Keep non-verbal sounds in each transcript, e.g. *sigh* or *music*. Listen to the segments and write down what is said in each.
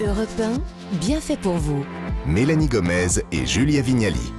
Europe 1, bien fait pour vous. Mélanie Gomez et Julia Vignali.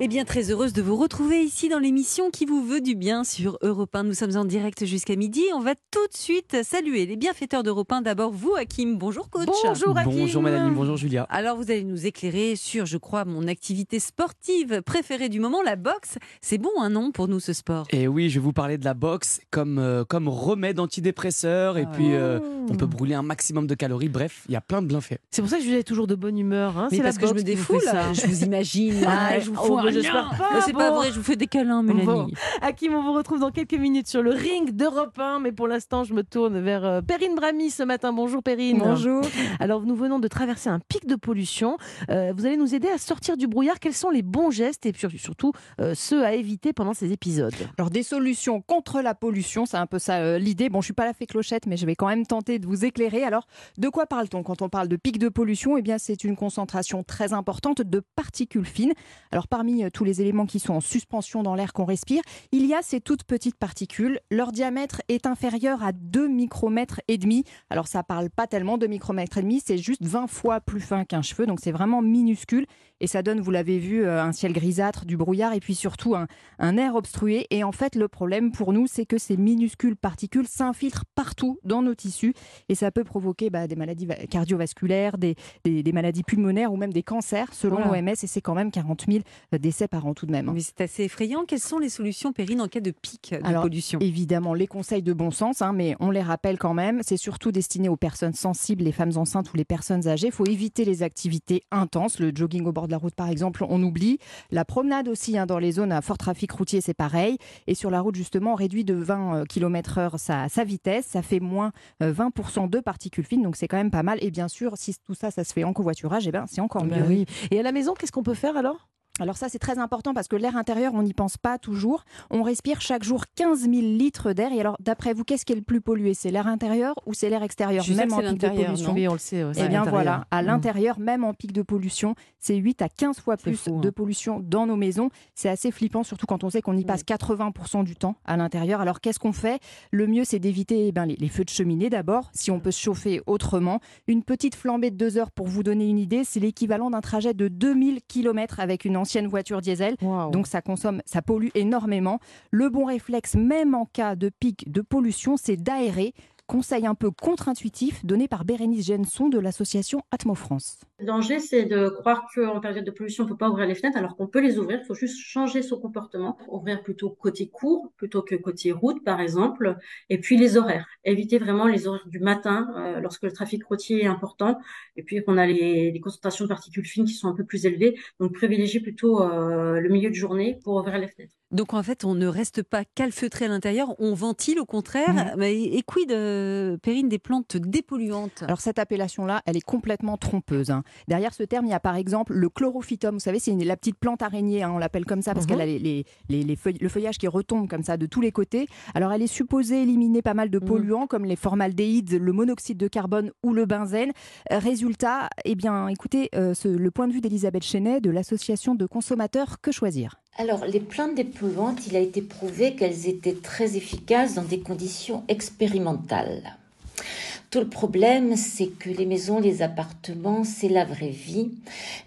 Eh bien, très heureuse de vous retrouver ici dans l'émission qui vous veut du bien sur Europe 1. Nous sommes en direct jusqu'à midi. On va tout de suite saluer les bienfaiteurs d'Europe 1. D'abord, vous, Hakim. Bonjour, coach. Bonjour, Hakim. Bonjour, Mélanie. Bonjour, Julia. Alors, vous allez nous éclairer sur, je crois, mon activité sportive préférée du moment, la boxe. C'est bon, un nom pour nous, ce sport? Et oui, je vais vous parler de la boxe comme, euh, comme remède antidépresseur. Et Ah puis, euh, on peut brûler un maximum de calories. Bref, il y a plein de bienfaits. C'est pour ça que Julia est toujours de bonne humeur. Hein. Mais c'est parce la que je me vous défoule, je vous imagine. Ah, je vous oh, bah, un j'espère pas, Mais C'est pas vrai, je vous fais des câlins, Mélanie. Bon. Hakim, on vous retrouve dans quelques minutes sur le ring d'Europe 1. Mais pour l'instant, je me tourne vers euh, Perrine Brami ce matin. Bonjour Perrine. Bonjour. Alors, nous venons de traverser un pic de pollution. Euh, vous allez nous aider à sortir du brouillard. Quels sont les bons gestes et puis surtout euh, ceux à éviter pendant ces épisodes? Alors des solutions contre la pollution, c'est un peu ça euh, l'idée. Bon, je suis pas la fée clochette, mais je vais quand même tenter de vous éclairer. Alors, de quoi parle-t-on quand on parle de pic de pollution? Eh bien, c'est une concentration très importante de particules fines. Alors, parmi euh, tous les éléments qui sont en suspension dans l'air qu'on respire, il y a ces toutes petites particules. Leur diamètre est inférieur à 2 micromètres et demi. Alors, ça parle pas tellement de micromètres et demi, c'est juste 20 fois plus fin qu'un cheveu, donc c'est vraiment minuscule. Et ça donne, vous l'avez vu, euh, un ciel grisâtre, du brouillard et puis surtout un, un air obstrué. Et en fait, le problème pour nous, c'est que ces minuscules particules s'infiltrent partout dans nos tissus et ça peut provoquer bah, des maladies va- cardiovasculaires, des, des- des maladies pulmonaires ou même des cancers, selon Voilà. l'OMS. Et c'est quand même 40 000 décès par an tout de même. hein. Mais c'est assez effrayant. Quelles sont les solutions, Perrine, en cas de pic de Alors, pollution? Évidemment, les conseils de bon sens, hein, mais on les rappelle quand même. C'est surtout destiné aux personnes sensibles, les femmes enceintes ou les personnes âgées. Il faut éviter les activités intenses. Le jogging au bord de la route, par exemple, on oublie. La promenade aussi, hein, dans les zones à fort trafic routier, c'est pareil. Et sur la route, justement, on réduit de 20 km/h sa, sa vitesse. Ça fait moins euh, 20% de particules fines, donc c'est quand même pas mal. Et bien sûr, si tout ça, ça se fait en covoiturage, eh ben, c'est encore mieux. Bah oui. Et à la maison, qu'est-ce qu'on peut faire alors? Alors ça, c'est très important parce que l'air intérieur, on n'y pense pas toujours. On respire chaque jour 15 000 litres d'air. Et alors, d'après vous, qu'est-ce qui est le plus pollué? C'est l'air intérieur ou c'est l'air extérieur Je sais Même que en pic de pollution? Oui, on le sait. Eh bien voilà, à Mm. l'intérieur, même en pic de pollution, c'est 8 à 15 fois plus fou, hein. de pollution dans nos maisons. C'est assez flippant, surtout quand on sait qu'on y passe 80% du temps à l'intérieur. Alors qu'est-ce qu'on fait? Le mieux, c'est d'éviter eh ben, les, les feux de cheminée d'abord, si on peut se chauffer autrement. Une petite flambée de deux heures pour vous donner une idée, c'est l'équivalent d'un trajet de 2000 km avec une ancienne voiture diesel. Waouh. Donc ça consomme, ça pollue énormément. Le bon réflexe, même en cas de pic de pollution, c'est d'aérer. Conseil un peu contre-intuitif donné par Bérénice Genson de l'association Atmo France. Le danger, c'est de croire qu'en période de pollution, on ne peut pas ouvrir les fenêtres, alors qu'on peut les ouvrir. Il faut juste changer son comportement. Ouvrir plutôt côté court, plutôt que côté route, par exemple. Et puis les horaires. Éviter vraiment les horaires du matin, euh, lorsque le trafic routier est important. Et puis qu'on a les, les concentrations de particules fines qui sont un peu plus élevées. Donc privilégier plutôt euh, le milieu de journée pour ouvrir les fenêtres. Donc en fait, on ne reste pas calfeutré à l'intérieur, on ventile au contraire. Mais et quid, euh, Perrine, des plantes dépolluantes Alors cette appellation-là, elle est complètement trompeuse. hein. Derrière ce terme, il y a par exemple le chlorophytum. Vous savez, c'est une- la petite plante araignée, hein, on l'appelle comme ça parce Mhm. qu'elle a les, les- les- le feuillage qui retombe comme ça de tous les côtés. Alors elle est supposée éliminer pas mal de Mhm. polluants comme les formaldéhydes, le monoxyde de carbone ou le benzène. Euh, résultat, eh bien, écoutez, euh, ce- le point de vue d'Elisabeth Chenet de l'association de consommateurs Que choisir Alors, les plantes dépolluantes, il a été prouvé qu'elles étaient très efficaces dans des conditions expérimentales. Tout le problème, c'est que les maisons, les appartements, c'est la vraie vie.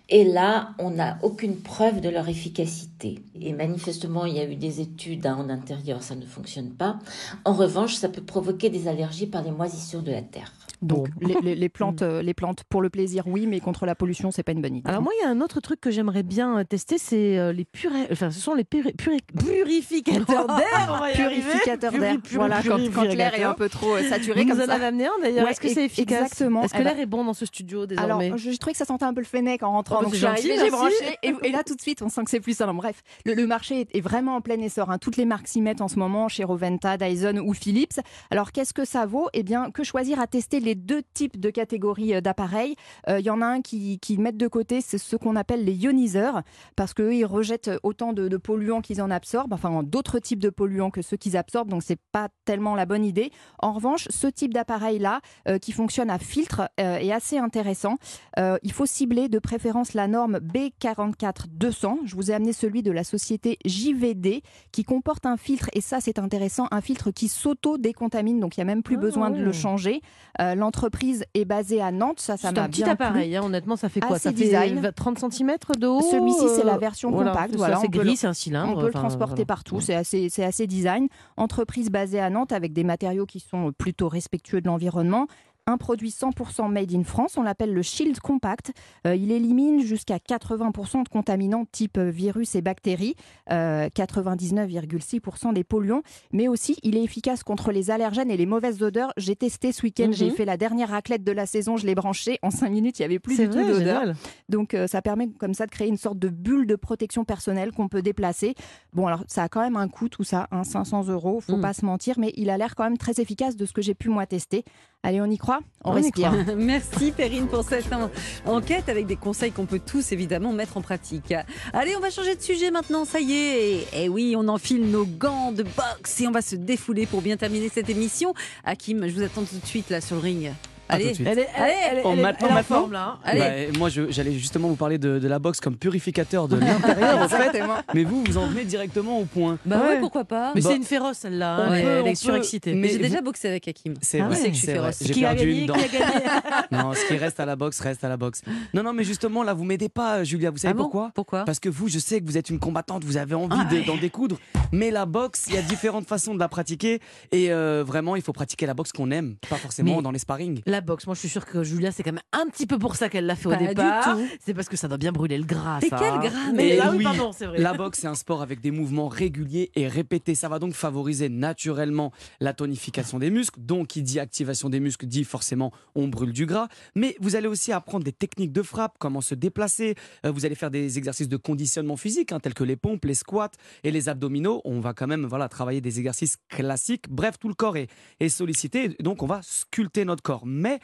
Et là, on n'a aucune preuve de leur efficacité. Et manifestement, il y a eu des études hein, en intérieur, ça ne fonctionne pas. En revanche, ça peut provoquer des allergies par les moississures de la terre. Donc les, les- les *laughs* plantes, euh, les plantes pour le plaisir, oui, mais contre la pollution, c'est pas une bonne idée. Alors moi, il y a un autre truc que j'aimerais bien euh, tester, c'est euh, les purées. Enfin, ce sont les puri- puri- purificateurs *laughs* d'air. on va y arriver. purificateur Puri- d'air. Voilà, quand, quand l'air est un peu trop saturé Vous comme en ça. avez amené un d'ailleurs. Ouais, Est-ce que c'est efficace? exactement. Est-ce que Eh ben- l'air est bon dans ce studio Alors, désormais j'ai trouvé que ça sentait un peu le fennec en rentrant. Oh, donc j'ai branché. Et, et là, tout de suite, on sent que c'est plus ça. Non, bref, le, le marché est, est vraiment en plein essor. hein. Toutes les marques s'y mettent en ce moment, chez Roventa, Dyson ou Philips. Alors, qu'est-ce que ça vaut? Eh bien, que choisir à tester les deux types de catégories euh, d'appareils. Euh, Il y en a un qui, qui mettent de côté, c'est ce qu'on appelle les ioniseurs, parce qu'eux, ils rejettent autant de, de polluants qu'ils en absorbent, enfin d'autres types de polluants que ceux qu'ils absorbent, donc c'est pas tellement la bonne idée. En revanche, ce type d'appareil-là, euh, qui fonctionne à filtre, euh, est assez intéressant. Euh, il faut cibler de préférence la norme B44200. Je vous ai amené celui de la société JVD, qui comporte un filtre, et ça c'est intéressant, un filtre qui s'auto-décontamine, donc il n'y a même plus Ah, besoin de le changer. Euh, L'entreprise est basée à Nantes, ça, ça C'est un petit bien appareil, hein, honnêtement, ça fait quoi Assez Ça fait design. 30 cm de haut Celui-ci, c'est la euh, version voilà, compacte. c'est Voilà, gris, c'est un cylindre. On peut le transporter voilà. partout, c'est assez, c'est assez design. Entreprise basée à Nantes avec des matériaux qui sont plutôt respectueux de l'environnement. Un produit 100% made in France, on l'appelle le Shield Compact. Euh, il élimine jusqu'à 80% de contaminants type euh, virus et bactéries, euh, 99,6% des polluants, mais aussi il est efficace contre les allergènes et les mauvaises odeurs. J'ai testé ce week-end, Mhm. j'ai fait la dernière raclette de la saison, je l'ai branché. En 5 minutes, il n'y avait plus du tout vrai, d'odeur. génial. Donc euh, ça permet comme ça de créer une sorte de bulle de protection personnelle qu'on peut déplacer. Bon alors ça a quand même un coût tout ça, hein, 500 euros, faut Mm. pas se mentir, mais il a l'air quand même très efficace de ce que j'ai pu moi tester. Allez on y croit On, respire. *laughs* Merci Perrine pour cette en- enquête avec des conseils qu'on peut tous évidemment mettre en pratique. Allez, on va changer de sujet maintenant, ça y est. Et oui, on enfile nos gants de boxe et on va se défouler pour bien terminer cette émission. Hakim, je vous attends tout de suite là sur le ring. Tout Allez, de suite. Elle est, elle, Allez, elle est- maintenant, elle est en maintenant. forme là. hein. allez. Bah, moi, j'allais justement vous parler de, de la boxe comme purificateur de l'intérieur, en *laughs* fait. Mais vous, vous en venez directement au point. Bah ouais, Ouais. pourquoi pas Mais Bah, c'est une féroce celle-là, hein, on elle, on est surexcitée. mais J'ai vous- déjà boxé avec Hakim. C'est Ah vrai. ouais. que je suis c'est vrai. féroce. J'ai perdu gagné une dent. Qui a gagné *laughs* *laughs* Non, ce qui reste à la boxe reste à la boxe. Non, non, mais justement, là, vous m'aidez pas, Julia. Vous savez Ah bon pourquoi? Pourquoi? Parce que vous, je sais que vous êtes une combattante, vous avez envie Ah de- ouais. d'en découdre. Mais la boxe, il y a différentes façons de la pratiquer. Et euh, vraiment, il faut pratiquer la boxe qu'on aime, pas forcément dans les sparring. La boxe, moi je suis sûre que Julia, c'est quand même un petit peu pour ça qu'elle l'a fait au Pas départ. C'est parce que ça doit bien brûler le gras. Ça, quel hein. gras, Mais mais oui, oui. pardon, c'est vrai. La boxe, c'est un sport avec des mouvements réguliers et répétés. Ça va donc favoriser naturellement la tonification des muscles. Donc, qui dit activation des muscles dit forcément on brûle du gras. Mais vous allez aussi apprendre des techniques de frappe, comment se déplacer. Euh, vous allez faire des exercices de conditionnement physique, hein, tels que les pompes, les squats et les abdominaux. On va quand même voilà, travailler des exercices classiques. Bref, tout le corps est, est sollicité. Donc, on va sculpter notre corps. Mais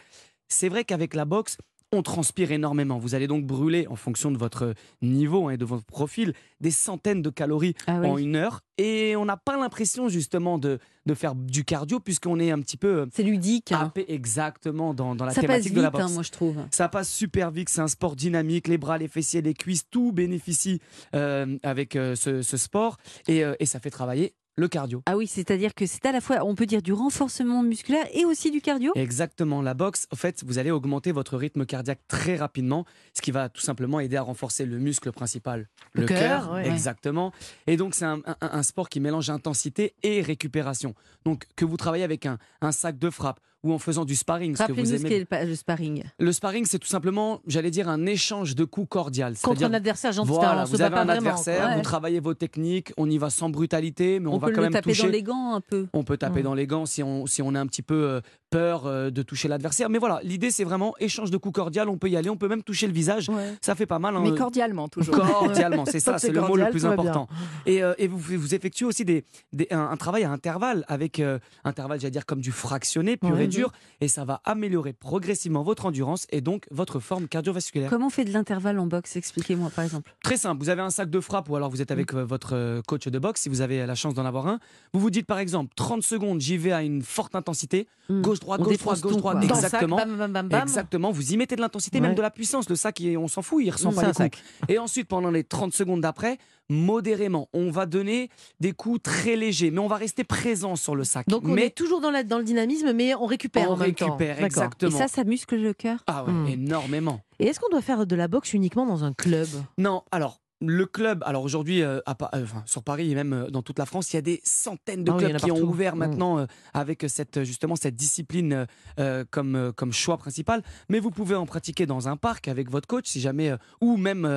c'est vrai qu'avec la boxe, on transpire énormément. Vous allez donc brûler, en fonction de votre niveau hein, et de votre profil, des centaines de calories Ah oui. en une heure. Et on n'a pas l'impression justement de, de faire du cardio puisqu'on est un petit peu euh, C'est ludique. hein. exactement dans, dans la Ça passe thématique vite, de la boxe. hein, moi je trouve. Ça passe super vite, c'est un sport dynamique, les bras, les fessiers, les cuisses, tout bénéficie euh, avec euh, ce, ce sport et, euh, et ça fait travailler le cardio. Ah oui, c'est-à-dire que c'est à la fois, on peut dire, du renforcement musculaire et aussi du cardio. Exactement, la boxe, en fait, vous allez augmenter votre rythme cardiaque très rapidement, ce qui va tout simplement aider à renforcer le muscle principal, Le le, cœur, ouais. Exactement. Et donc, c'est un, un- un sport qui mélange intensité et récupération. Donc, que vous travaillez avec un, un sac de frappe ou en faisant du sparring, ce que vous Rappelez-nous ce qu'est le, pa- le sparring. Le sparring, c'est tout simplement, j'allais dire, un échange de coups cordial. Contre un adversaire gentil, voilà, on se vous avez un adversaire. Ouais. vous travaillez vos techniques, on y va sans brutalité, mais on, On, va peut quand le même taper toucher. dans les gants un peu. On peut taper Mm. dans les gants si on, si on a un petit peu euh, peur euh, de toucher l'adversaire. Mais voilà, l'idée c'est vraiment échange de coups cordial. On peut y aller, on peut même toucher le visage. Ça fait pas mal. hein. Mais cordialement toujours. Cordialement, c'est *laughs* ça, c'est le mot cordial, le plus important. *laughs* Et, euh, et vous, vous effectuez aussi des, des- un, un travail à intervalles, avec euh, intervalle, j'allais dire, comme du fractionné, pur Et dur. Et ça va améliorer progressivement votre endurance et donc votre forme cardiovasculaire. Comment on fait de l'intervalle en boxe? Expliquez-moi par exemple. Très simple, vous avez un sac de frappe ou alors vous êtes avec euh, votre euh, coach de boxe si vous avez la chance d'en avoir un. Vous vous dites par exemple 30 secondes, j'y vais à une forte intensité, Mm. gauche droite, gauche droite, gauche tout, droite, sac, exactement. bam, bam, bam, bam. Exactement, vous y mettez de l'intensité, Ouais. même de la puissance. Le sac, on s'en fout, il ressent pas les un coups. sac. Et ensuite, pendant les 30 secondes d'après, modérément, on va donner des coups très légers, mais on va rester présent sur le sac. Donc on mais est toujours dans, la, dans le dynamisme, mais on récupère on en même temps. récupère, D'accord. Et exactement. ça, ça muscle le cœur? Ah ouais, Mm. énormément. Et est-ce qu'on doit faire de la boxe uniquement dans un club? Non, alors. Le club, alors aujourd'hui, euh, euh, sur Paris et même euh, dans toute la France, il y a des centaines de Ah clubs qui ont ouvert Mm. maintenant euh, avec cette, justement cette discipline comme, comme choix principal. Mais vous pouvez en pratiquer dans un parc avec votre coach, si jamais, ou même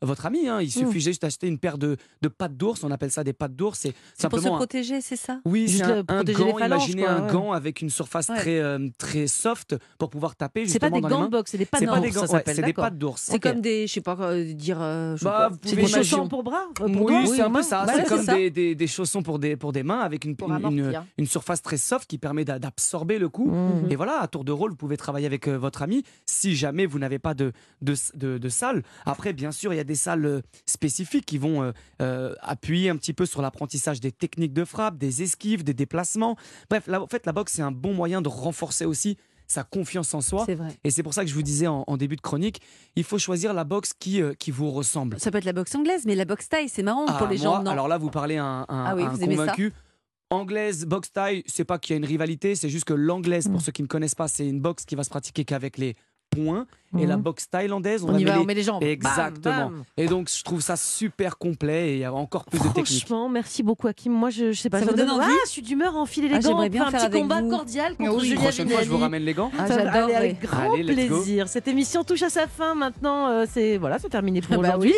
votre ami. hein. Il suffit juste d'acheter une paire de, de pattes d'ours, on appelle ça des pattes d'ours. C'est pour se protéger, c'est ça? Oui, Juste c'est un, le- un protéger les gant. phalanges, Imaginez quoi, un ouais. gant avec une surface Ouais. très, très soft pour pouvoir taper C'est pas des gants de boxe, c'est des pattes d'ours, c'est des pattes d'ours. C'est comme des, je sais pas, dire. je Bah, C'est des chaussons pour bras euh, pour oui, c'est un peu ça. C'est comme des, des- des chaussons pour des, pour des mains avec une, une, une- amortir. une surface très soft qui permet d'a- d'absorber le coup. Mhm. Et voilà, à tour de rôle, vous pouvez travailler avec euh, votre ami si jamais vous n'avez pas de, de, de- de salle. Après, bien sûr, il y a des salles euh, spécifiques qui vont euh, euh, appuyer un petit peu sur l'apprentissage des techniques de frappe, des esquives, des déplacements. Bref, la, en fait, la boxe, c'est un bon moyen de renforcer aussi sa confiance en soi. C'est vrai. Et c'est pour ça que je vous disais en, en début de chronique, il faut choisir la boxe qui, euh, qui vous ressemble. Ça peut être la boxe anglaise, mais la boxe taille, c'est marrant pour Ah, les moi, gens. Non? Alors là, vous parlez à un, un- Ah oui, un convaincu. Anglaise, boxe taille, c'est pas qu'il y a une rivalité, c'est juste que l'anglaise, Mm. pour ceux qui ne connaissent pas, c'est une boxe qui va se pratiquer qu'avec les Et la Mhm. boxe thaïlandaise, on, y va, mêler- on met les jambes. Exactement. bam. Et donc, je trouve ça super complet et il y a encore plus de technique. Franchement, merci beaucoup Hakim. Moi, je, je sais pas. Ça me vous donne envie Ah, je suis d'humeur à enfiler les Ah, gants. j'aimerais bien faire un faire petit combat vous. cordial contre Oui, Julia Prochaine fois, je vous ramène les gants. Ah, aller j'adorerais. avec grand Allez, let's go. plaisir. Cette émission touche à sa fin maintenant. euh, c'est voilà, c'est terminé pour Bah aujourd'hui.